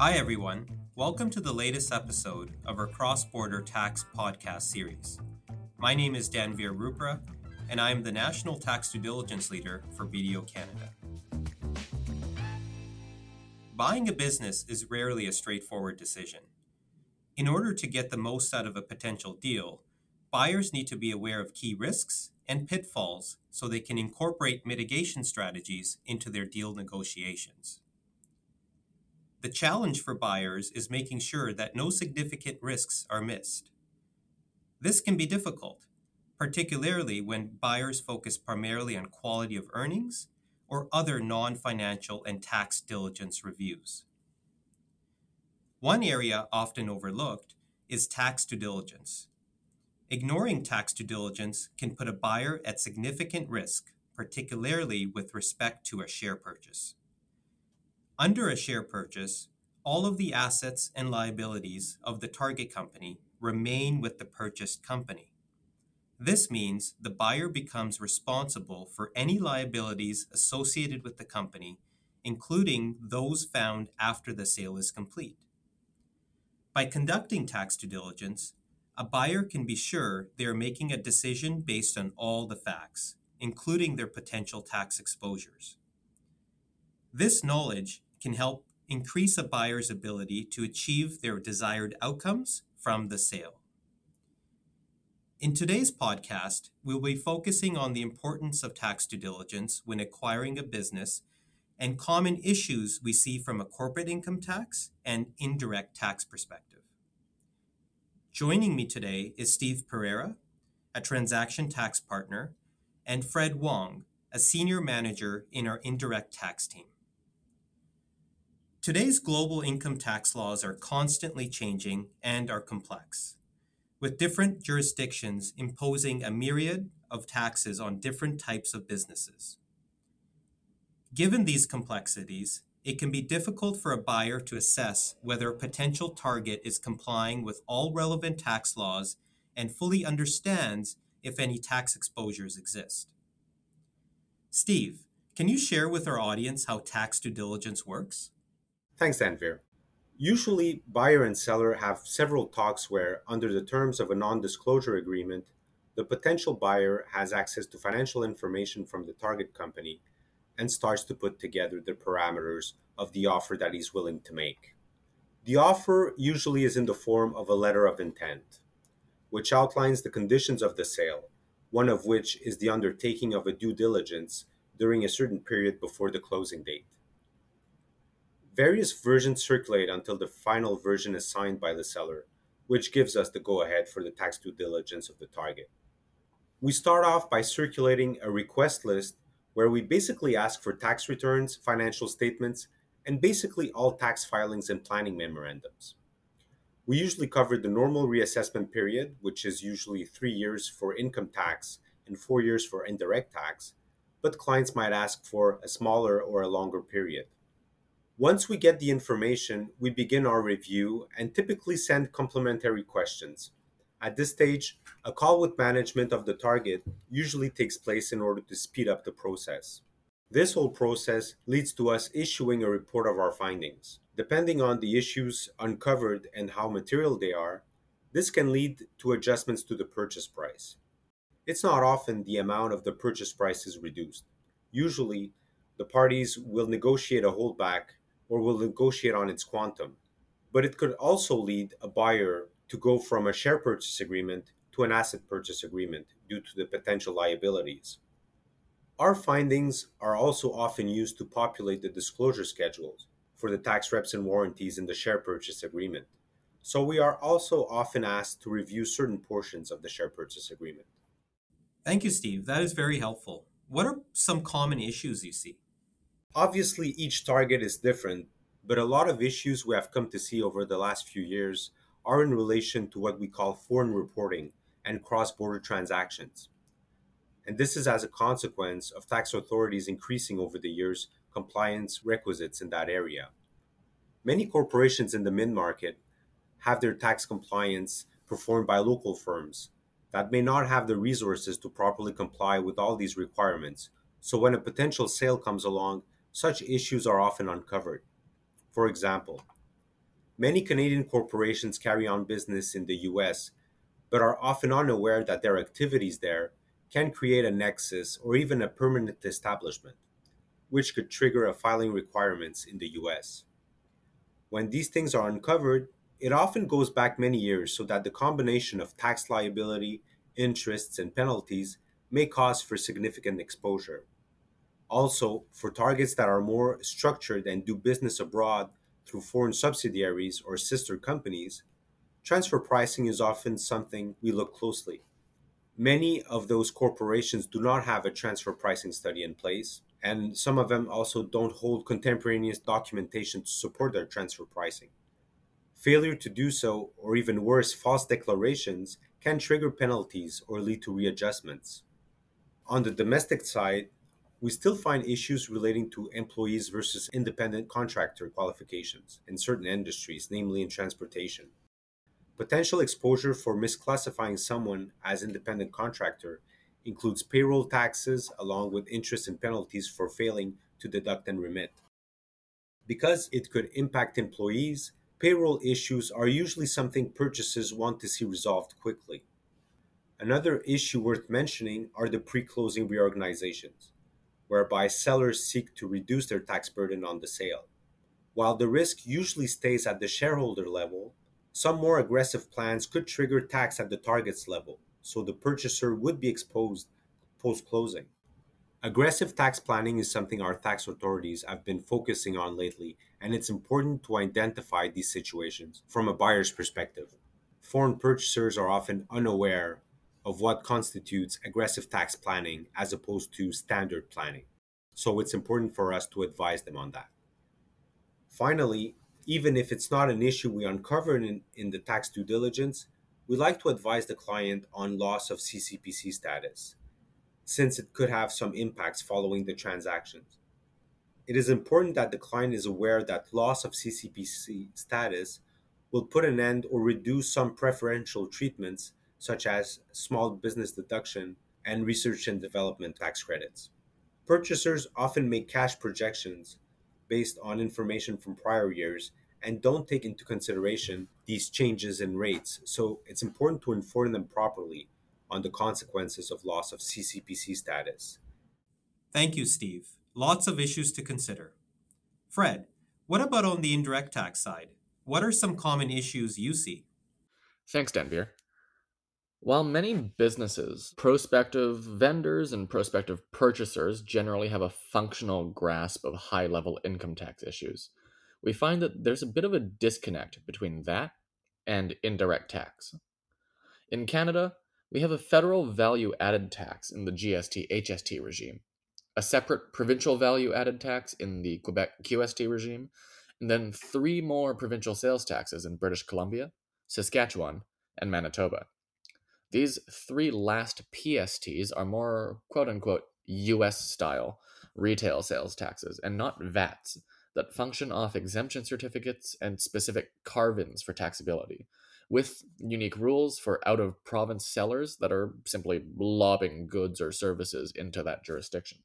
Hi, everyone. Welcome to the latest episode of our Cross Border Tax Podcast series. My name is Danveer Rupra, and I am the National Tax Due Diligence Leader for BDO Canada. Buying a business is rarely a straightforward decision. In order to get the most out of a potential deal, buyers need to be aware of key risks and pitfalls so they can incorporate mitigation strategies into their deal negotiations. The challenge for buyers is making sure that no significant risks are missed. This can be difficult, particularly when buyers focus primarily on quality of earnings or other non financial and tax diligence reviews. One area often overlooked is tax due diligence. Ignoring tax due diligence can put a buyer at significant risk, particularly with respect to a share purchase. Under a share purchase, all of the assets and liabilities of the target company remain with the purchased company. This means the buyer becomes responsible for any liabilities associated with the company, including those found after the sale is complete. By conducting tax due diligence, a buyer can be sure they are making a decision based on all the facts, including their potential tax exposures. This knowledge can help increase a buyer's ability to achieve their desired outcomes from the sale. In today's podcast, we'll be focusing on the importance of tax due diligence when acquiring a business and common issues we see from a corporate income tax and indirect tax perspective. Joining me today is Steve Pereira, a transaction tax partner, and Fred Wong, a senior manager in our indirect tax team. Today's global income tax laws are constantly changing and are complex, with different jurisdictions imposing a myriad of taxes on different types of businesses. Given these complexities, it can be difficult for a buyer to assess whether a potential target is complying with all relevant tax laws and fully understands if any tax exposures exist. Steve, can you share with our audience how tax due diligence works? Thanks, Danveer. Usually, buyer and seller have several talks where, under the terms of a non disclosure agreement, the potential buyer has access to financial information from the target company and starts to put together the parameters of the offer that he's willing to make. The offer usually is in the form of a letter of intent, which outlines the conditions of the sale, one of which is the undertaking of a due diligence during a certain period before the closing date. Various versions circulate until the final version is signed by the seller, which gives us the go ahead for the tax due diligence of the target. We start off by circulating a request list where we basically ask for tax returns, financial statements, and basically all tax filings and planning memorandums. We usually cover the normal reassessment period, which is usually three years for income tax and four years for indirect tax, but clients might ask for a smaller or a longer period. Once we get the information, we begin our review and typically send complementary questions. At this stage, a call with management of the target usually takes place in order to speed up the process. This whole process leads to us issuing a report of our findings. Depending on the issues uncovered and how material they are, this can lead to adjustments to the purchase price. It's not often the amount of the purchase price is reduced. Usually, the parties will negotiate a holdback or will negotiate on its quantum. But it could also lead a buyer to go from a share purchase agreement to an asset purchase agreement due to the potential liabilities. Our findings are also often used to populate the disclosure schedules for the tax reps and warranties in the share purchase agreement. So we are also often asked to review certain portions of the share purchase agreement. Thank you, Steve. That is very helpful. What are some common issues you see? Obviously, each target is different, but a lot of issues we have come to see over the last few years are in relation to what we call foreign reporting and cross border transactions. And this is as a consequence of tax authorities increasing over the years compliance requisites in that area. Many corporations in the mid market have their tax compliance performed by local firms that may not have the resources to properly comply with all these requirements. So when a potential sale comes along, such issues are often uncovered. For example, Many Canadian corporations carry on business in the US, but are often unaware that their activities there can create a nexus or even a permanent establishment, which could trigger a filing requirements in the US. When these things are uncovered, it often goes back many years so that the combination of tax liability, interests, and penalties may cause for significant exposure. Also, for targets that are more structured and do business abroad through foreign subsidiaries or sister companies, transfer pricing is often something we look closely. Many of those corporations do not have a transfer pricing study in place, and some of them also don't hold contemporaneous documentation to support their transfer pricing. Failure to do so, or even worse, false declarations, can trigger penalties or lead to readjustments. On the domestic side, we still find issues relating to employees versus independent contractor qualifications in certain industries, namely in transportation. Potential exposure for misclassifying someone as independent contractor includes payroll taxes along with interest and penalties for failing to deduct and remit. Because it could impact employees, payroll issues are usually something purchasers want to see resolved quickly. Another issue worth mentioning are the pre closing reorganizations, whereby sellers seek to reduce their tax burden on the sale. While the risk usually stays at the shareholder level, some more aggressive plans could trigger tax at the target's level, so the purchaser would be exposed post closing. Aggressive tax planning is something our tax authorities have been focusing on lately, and it's important to identify these situations from a buyer's perspective. Foreign purchasers are often unaware of what constitutes aggressive tax planning as opposed to standard planning, so it's important for us to advise them on that. Finally, even if it's not an issue we uncover in, in the tax due diligence, we like to advise the client on loss of CCPC status, since it could have some impacts following the transactions. It is important that the client is aware that loss of CCPC status will put an end or reduce some preferential treatments, such as small business deduction and research and development tax credits. Purchasers often make cash projections based on information from prior years and don't take into consideration these changes in rates. So it's important to inform them properly on the consequences of loss of CCPC status. Thank you, Steve. Lots of issues to consider. Fred, what about on the indirect tax side? What are some common issues you see? Thanks, Danveer. While many businesses, prospective vendors, and prospective purchasers generally have a functional grasp of high level income tax issues, we find that there's a bit of a disconnect between that and indirect tax. In Canada, we have a federal value added tax in the GST HST regime, a separate provincial value added tax in the Quebec QST regime, and then three more provincial sales taxes in British Columbia, Saskatchewan, and Manitoba. These three last PSTs are more quote unquote US style retail sales taxes and not VATs that function off exemption certificates and specific carve ins for taxability, with unique rules for out of province sellers that are simply lobbing goods or services into that jurisdiction.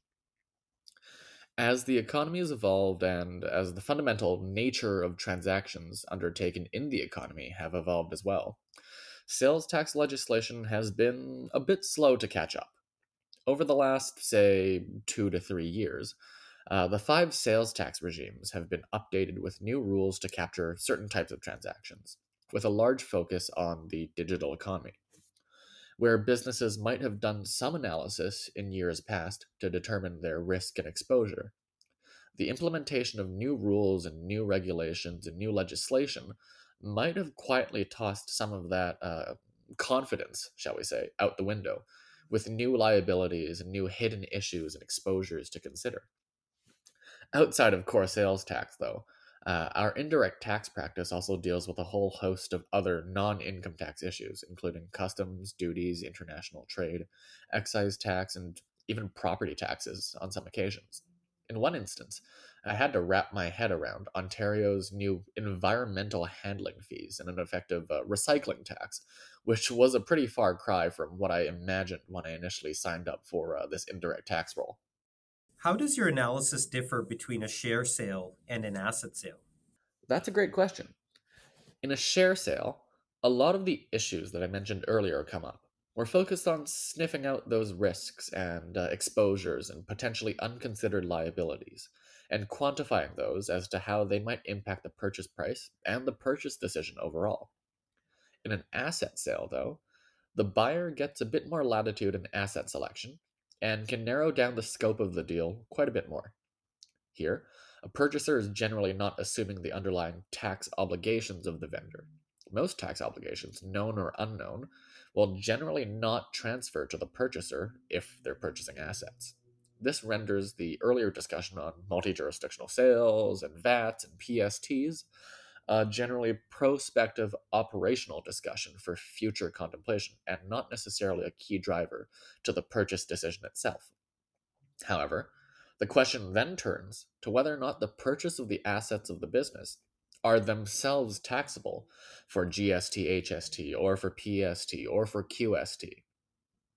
As the economy has evolved and as the fundamental nature of transactions undertaken in the economy have evolved as well, sales tax legislation has been a bit slow to catch up. Over the last, say, two to three years, uh, the five sales tax regimes have been updated with new rules to capture certain types of transactions, with a large focus on the digital economy. Where businesses might have done some analysis in years past to determine their risk and exposure, the implementation of new rules and new regulations and new legislation might have quietly tossed some of that uh, confidence, shall we say, out the window, with new liabilities and new hidden issues and exposures to consider. Outside of core sales tax, though, uh, our indirect tax practice also deals with a whole host of other non income tax issues, including customs, duties, international trade, excise tax, and even property taxes on some occasions. In one instance, I had to wrap my head around Ontario's new environmental handling fees and an effective uh, recycling tax, which was a pretty far cry from what I imagined when I initially signed up for uh, this indirect tax role. How does your analysis differ between a share sale and an asset sale? That's a great question. In a share sale, a lot of the issues that I mentioned earlier come up. We're focused on sniffing out those risks and uh, exposures and potentially unconsidered liabilities, and quantifying those as to how they might impact the purchase price and the purchase decision overall. In an asset sale, though, the buyer gets a bit more latitude in asset selection and can narrow down the scope of the deal quite a bit more. Here, a purchaser is generally not assuming the underlying tax obligations of the vendor. Most tax obligations, known or unknown, will generally not transfer to the purchaser if they're purchasing assets. This renders the earlier discussion on multi jurisdictional sales and VATs and PSTs a generally prospective operational discussion for future contemplation and not necessarily a key driver to the purchase decision itself. However, the question then turns to whether or not the purchase of the assets of the business are themselves taxable for GST, HST, or for PST, or for QST.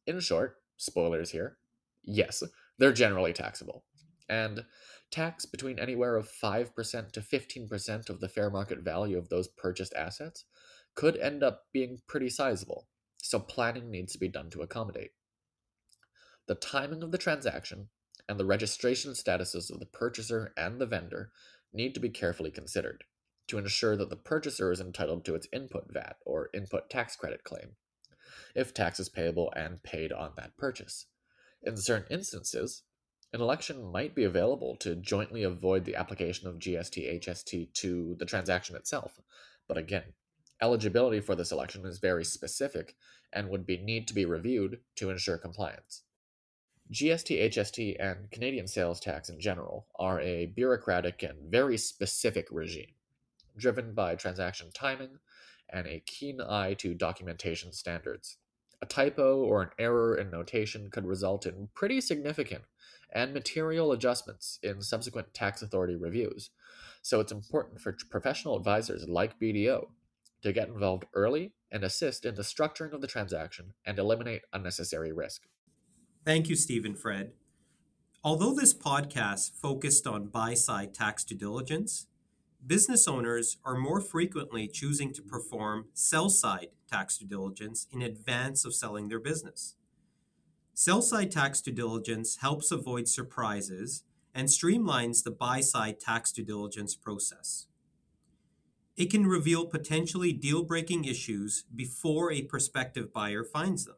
In short, spoilers here, yes, they're generally taxable. And tax between anywhere of 5% to 15% of the fair market value of those purchased assets could end up being pretty sizable, so planning needs to be done to accommodate. The timing of the transaction and the registration statuses of the purchaser and the vendor need to be carefully considered to ensure that the purchaser is entitled to its input VAT or input tax credit claim, if tax is payable and paid on that purchase. In certain instances, an election might be available to jointly avoid the application of GST HST to the transaction itself, but again, eligibility for this election is very specific and would be need to be reviewed to ensure compliance. GST, HST, and Canadian sales tax in general are a bureaucratic and very specific regime driven by transaction timing and a keen eye to documentation standards. A typo or an error in notation could result in pretty significant and material adjustments in subsequent tax authority reviews, so it's important for professional advisors like BDO to get involved early and assist in the structuring of the transaction and eliminate unnecessary risk. Thank you, Steve and Fred. Although this podcast focused on buy side tax due diligence, business owners are more frequently choosing to perform sell side tax due diligence in advance of selling their business. Sell side tax due diligence helps avoid surprises and streamlines the buy side tax due diligence process. It can reveal potentially deal breaking issues before a prospective buyer finds them.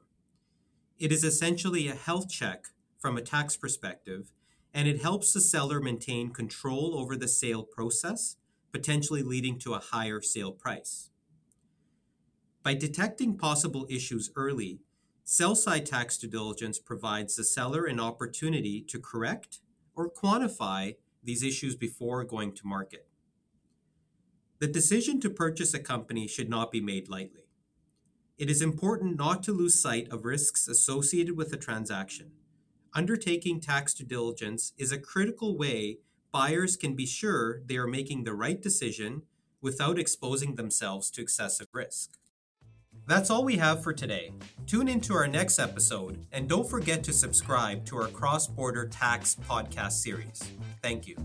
It is essentially a health check from a tax perspective, and it helps the seller maintain control over the sale process potentially leading to a higher sale price. By detecting possible issues early, sell side tax due diligence provides the seller an opportunity to correct or quantify these issues before going to market. The decision to purchase a company should not be made lightly. It is important not to lose sight of risks associated with a transaction. Undertaking tax due diligence is a critical way buyers can be sure they are making the right decision without exposing themselves to excessive risk. That's all we have for today. Tune into our next episode and don't forget to subscribe to our cross border tax podcast series. Thank you.